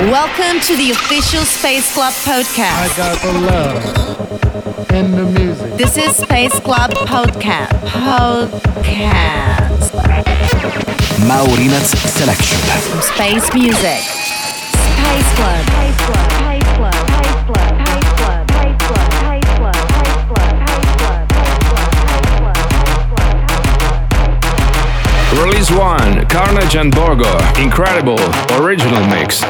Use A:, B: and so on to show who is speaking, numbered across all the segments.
A: Welcome to the official Space Club podcast.
B: I got the love in the music.
A: This is Space Club podcast. Podcast.
C: Maurinats Selection.
A: From space music. Space Club. Space Club. Space Club. Space Club. Space Club. Space Club. Space Club. Space Club.
D: Release 1 Carnage and Borgore Incredible Original Mix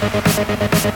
D: Thank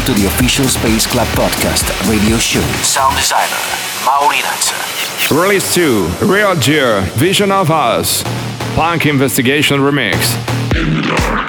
C: Welcome to the official Space Club podcast radio show. Sound designer, Maurinats.
D: Release 2 Real Gear Vision of Us Punk Investigation Remix.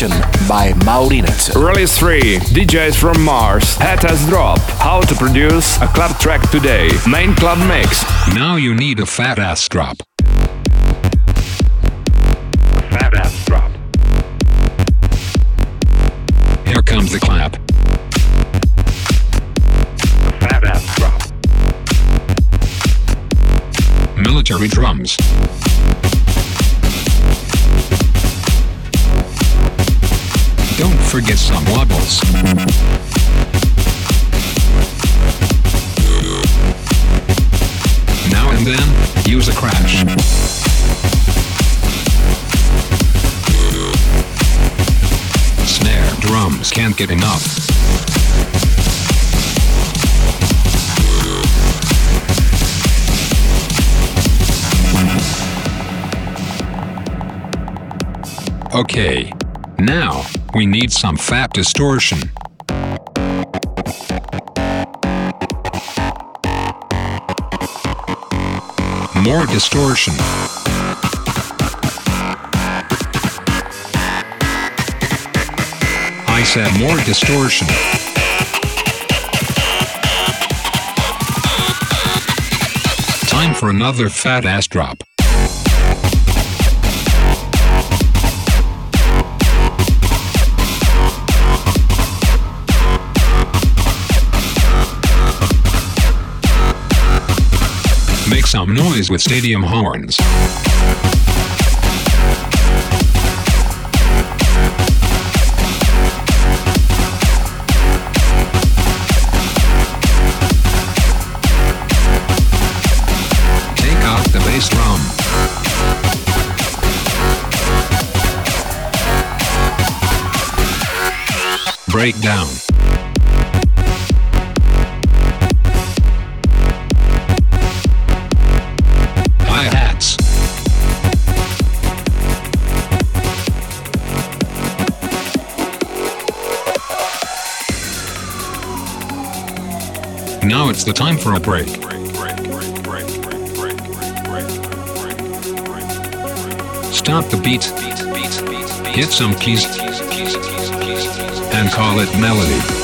C: Selection by Maurinat.
D: Release 3, DJs from Mars, Fat Ass Drop, How to Produce a Club Track Today, Main Club Mix.
E: Now you need a fat ass drop.
F: Fat ass drop.
E: Here comes the clap.
F: Fat ass drop.
E: Military drums. Forget some wobbles. Now and then, use a crash. Snare drums can't get enough. Okay. Now, we need some fat distortion. More distortion. I said more distortion. Time for another fat ass drop. some noise with stadium horns. Breakdown. It's the time for a break. Stop the beat. Hit some keys. And call it melody.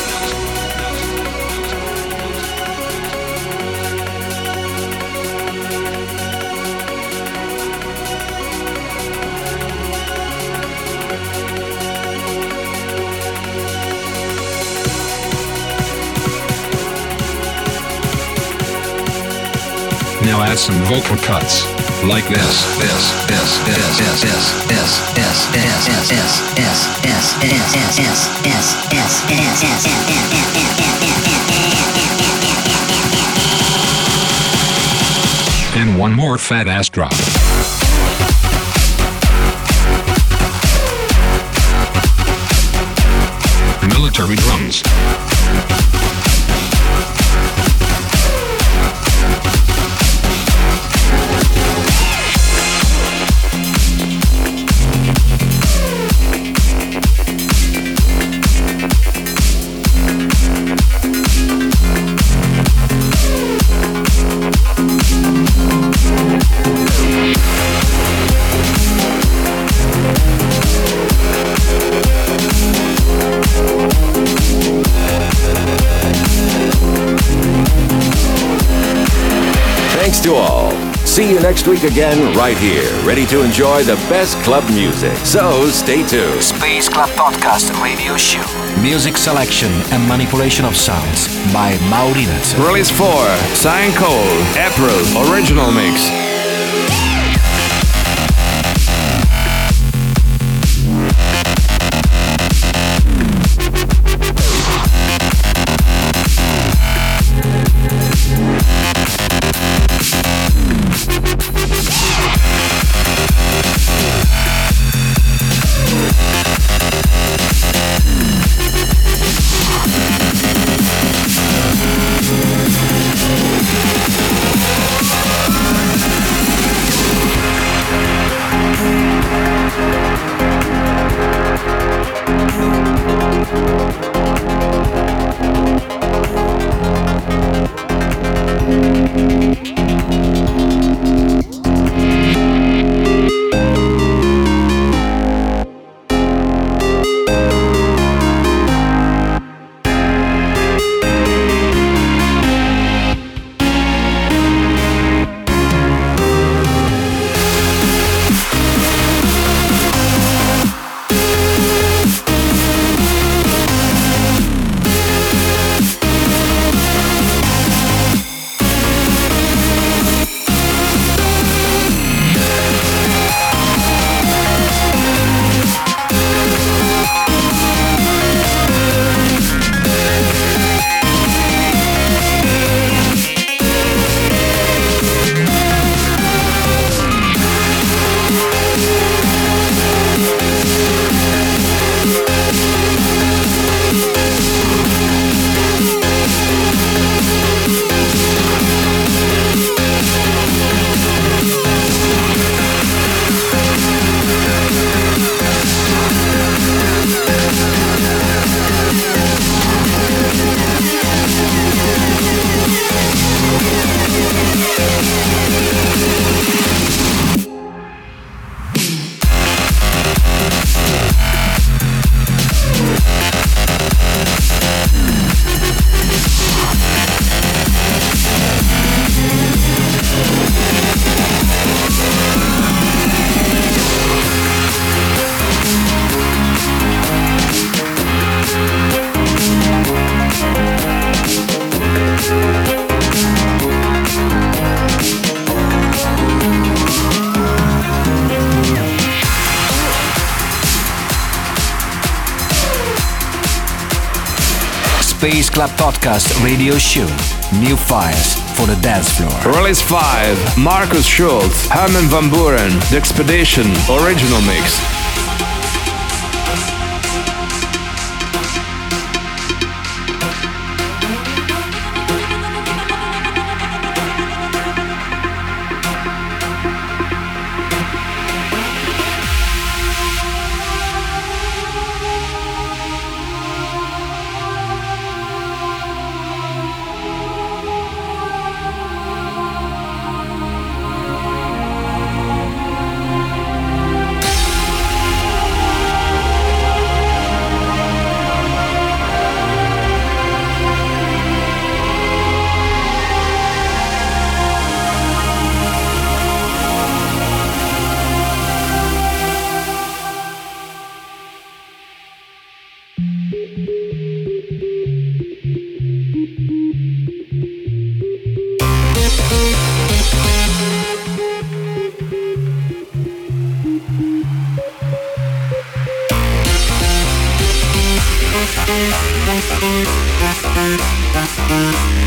E: Now add some vocal cuts. Like this, this, this, this, this, this, this, this, this, this, this, this, this, this, this, this, this, this, this, And one more fat ass drop. Military drums.
G: Next week again, right here, ready to enjoy the best club music. So stay tuned.
C: Space Club Podcast Radio Show. Music selection and manipulation of sounds by Maurinat.
D: Release 4, Sign Cole, April, Original Mix.
C: Podcast Radio Show. New Fires for the Dance Floor.
D: Release 5. Markus Schulz, Armin van Buuren, The Expedition, Original Mix.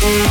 D: Thank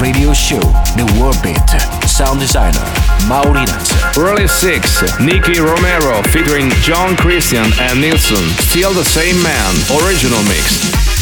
C: Radio show, The Beat, Sound designer, Maurinats.
D: Release 6, Nicky Romero featuring John Christian and Nilsson. Still the same man, original mix.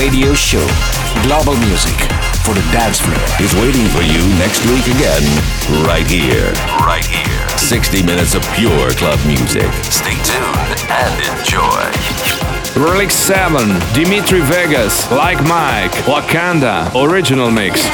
C: Radio show. Global music for the dance floor.
G: Is waiting for you next week again, right here. Right here. 60 minutes of pure club music. Stay tuned and enjoy.
D: Relic 7, Dimitri Vegas, Like Mike, Wakanda, original mix.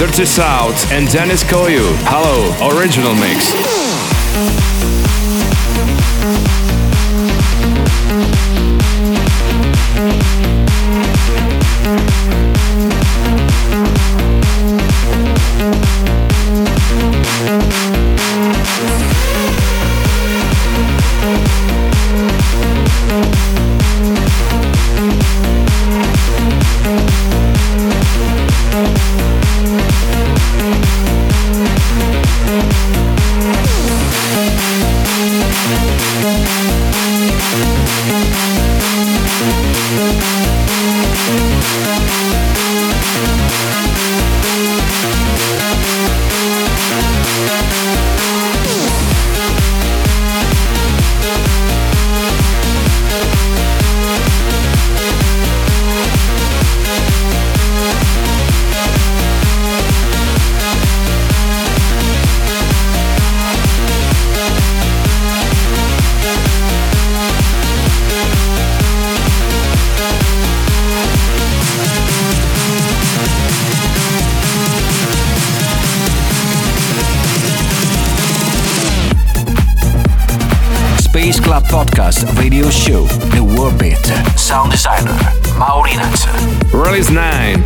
D: Dirty South, and Dennis Koyu. Hello, original mix.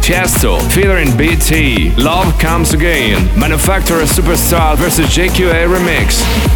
H: Tiesto, featuring BT, Love Comes Again, Manufactured Superstar vs JQA Remix.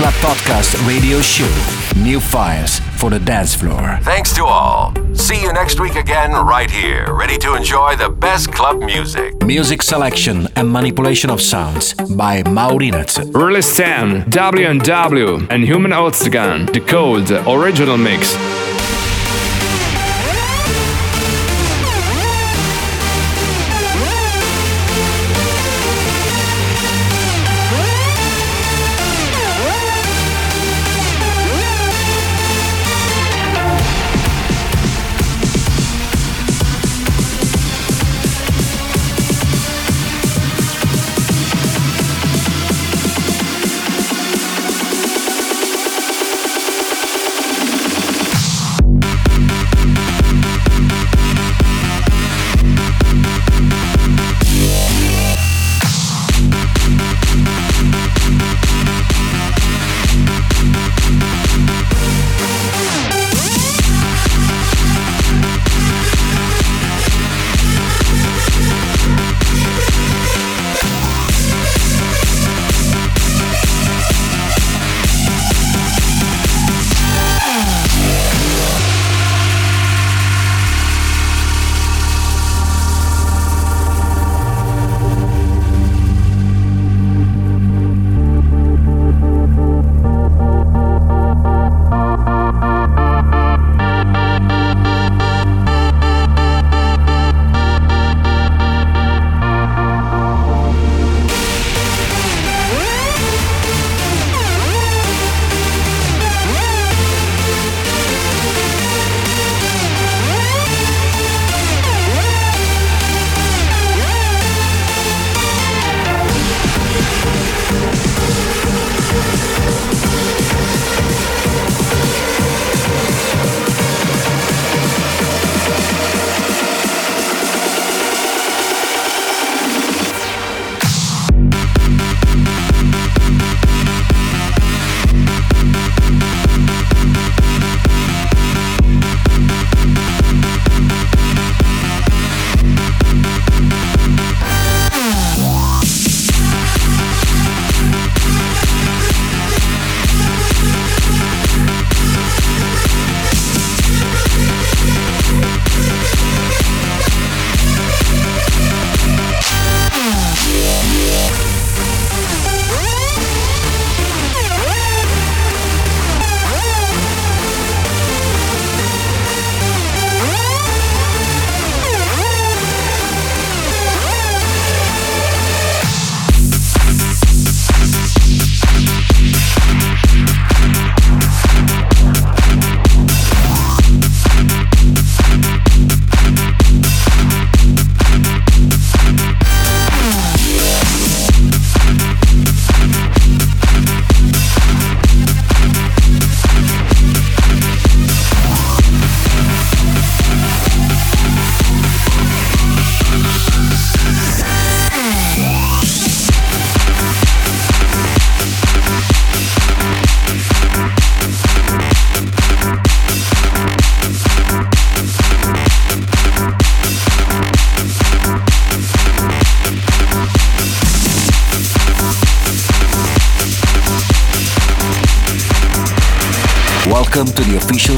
C: Club Podcast radio show. New fires for the dance floor.
G: Thanks to all. See you next week again, right here, ready to enjoy the best club music.
C: Music selection and manipulation of sounds by Maurinats.
D: Release 10, W&W, and Ummet Ozcan, The Code, original mix.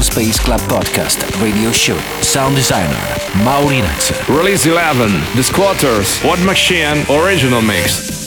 C: Space Club Podcast radio show. Sound designer, Maurinats.
D: Release 11, The Squatters, What Machine, original mix.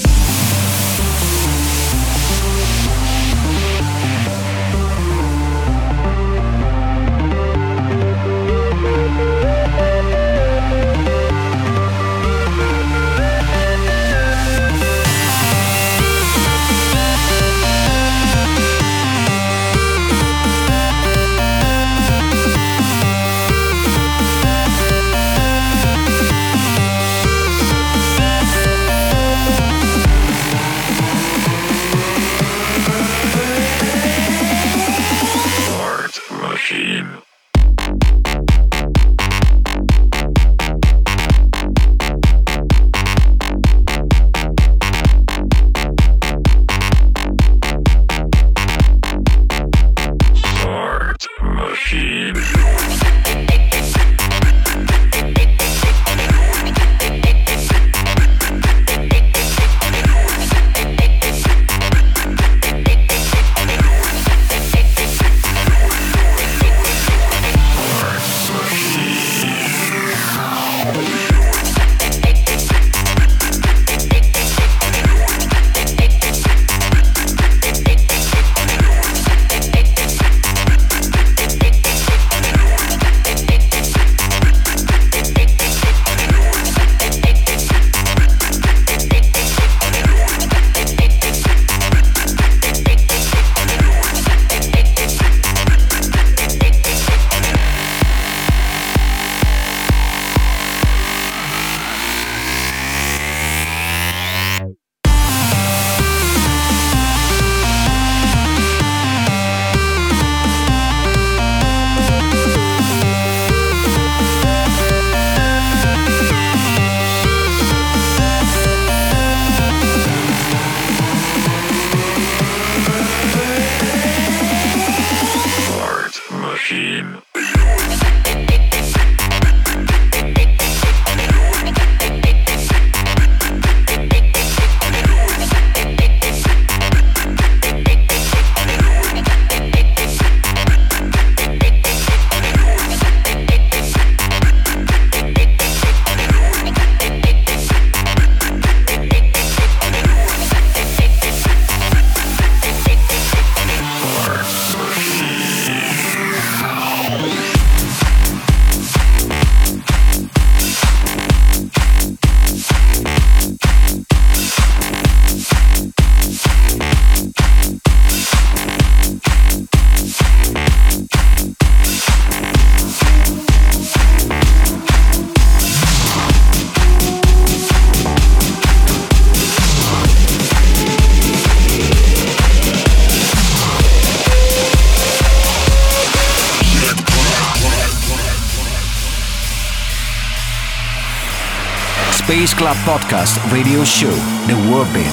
C: Space Club Podcast Radio Show. The World Beat.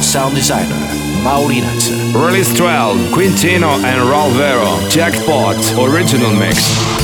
C: Sound designer Maurinats.
D: Release 12, Quintino and Alvaro. Jackpot, original mix.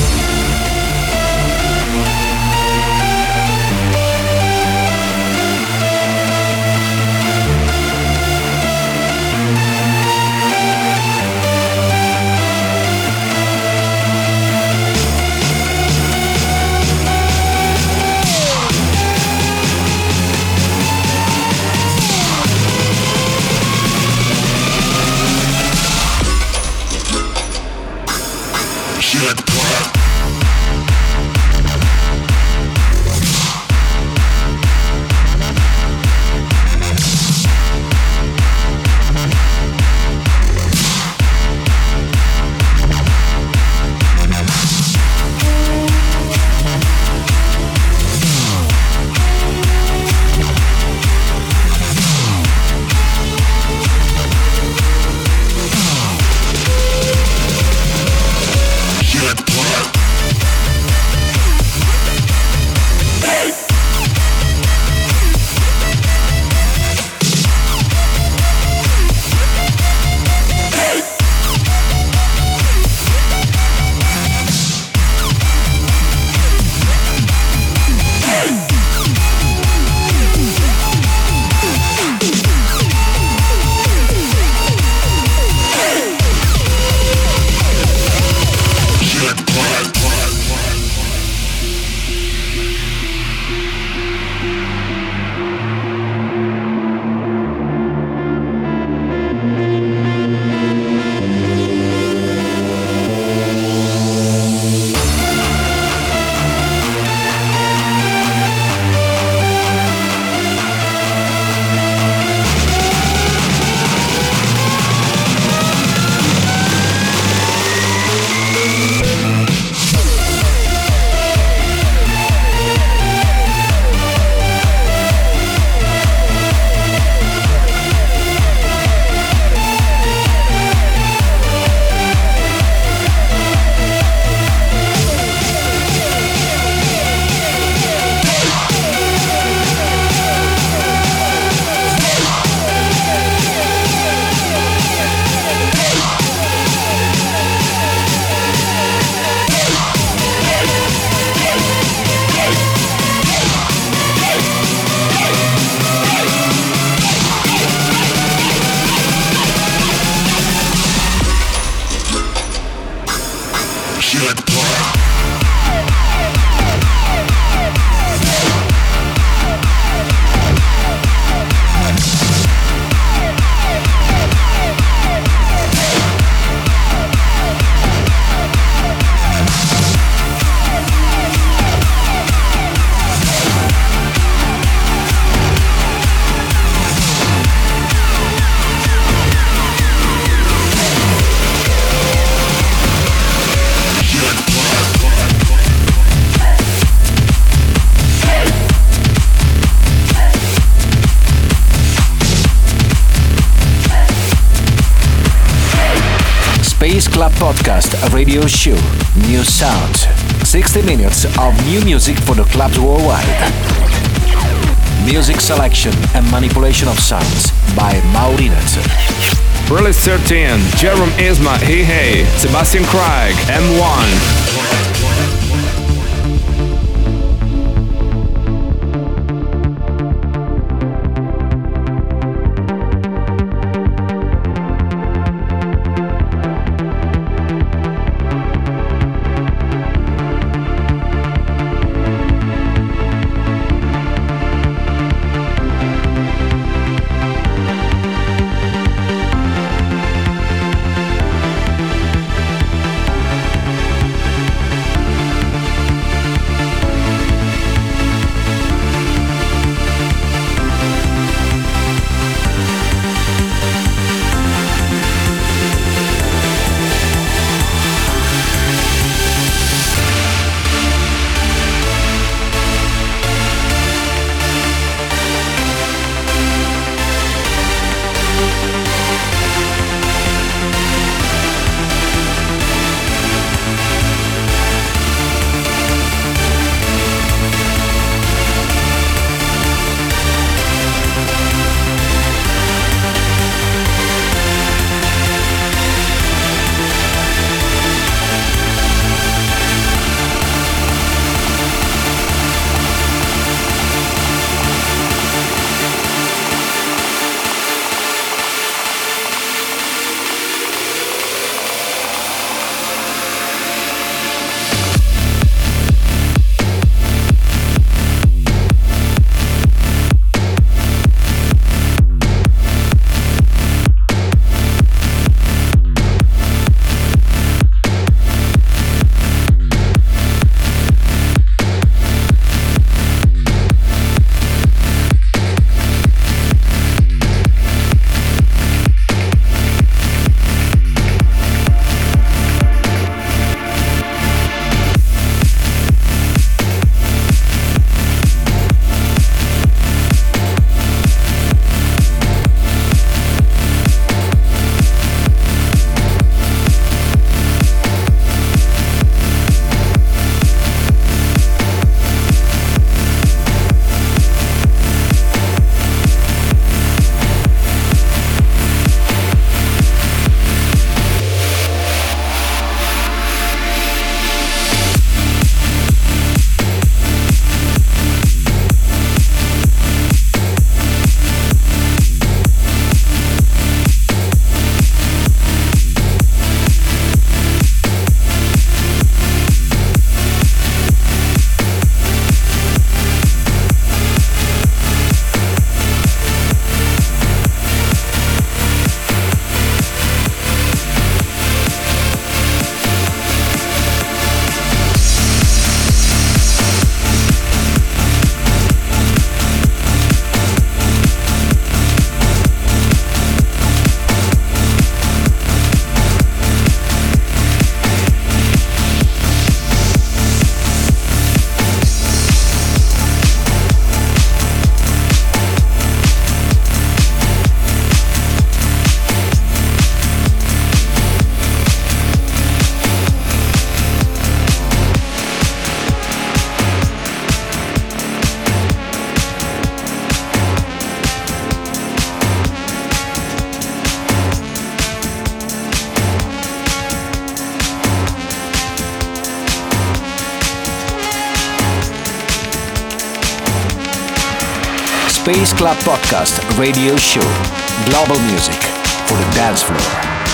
C: Club Podcast radio show. New sounds. 60 minutes of new music for the clubs worldwide. Music selection and manipulation of sounds by Maurinats.
D: Release 13, Jerome Isma, Hey Hey, Sebastian Krieg, M1.
C: Space Club Podcast Radio Show. Global music for the dance floor.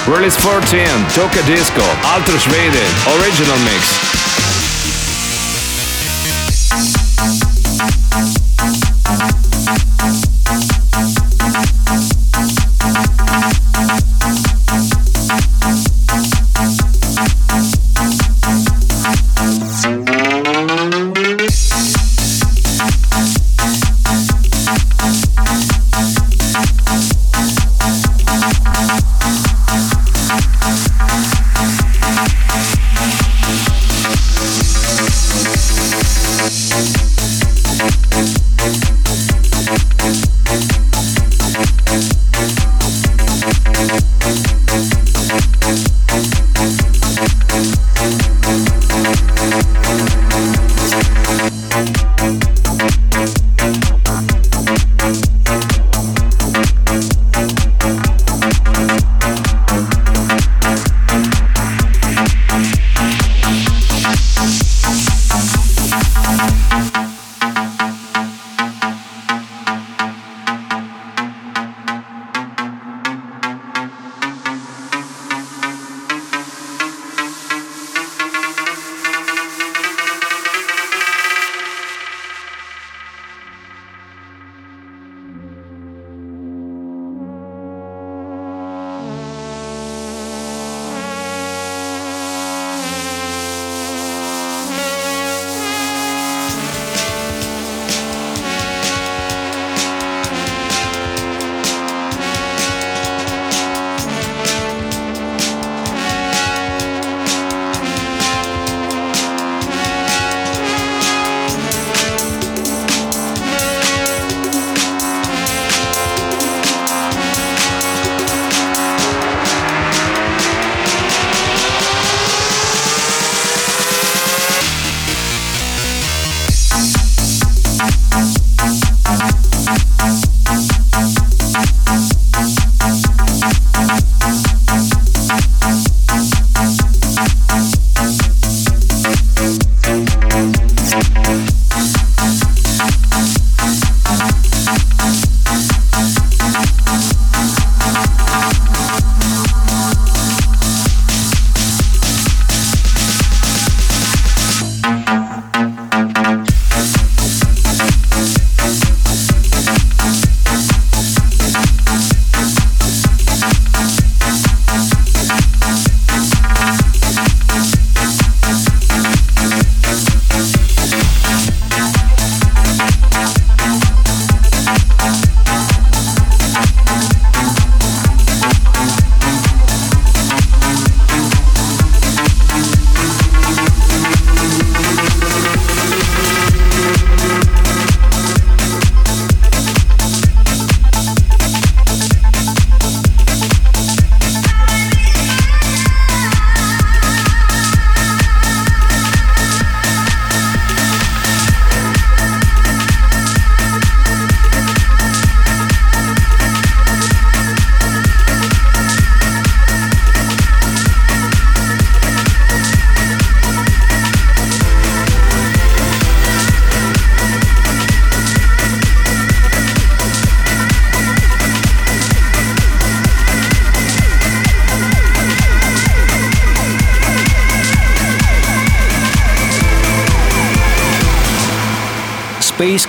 D: Release 14, Tocadisco, Ultra Schwede, original mix.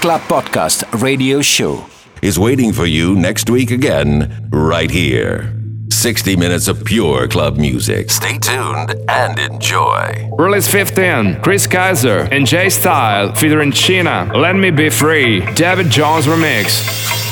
C: Club Podcast Radio Show
G: is waiting for you next week again, right here. 60 minutes of pure club music. Stay tuned and enjoy.
D: Release 15, Chris Kaiser and J Style featuring China, Let Me Be Free, David Jones remix.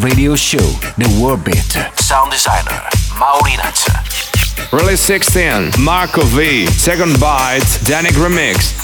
C: Radio Show, The World Beat. Sound designer, Maurinac.
D: Release 16, Marco V, Second Bite, Danik Remix.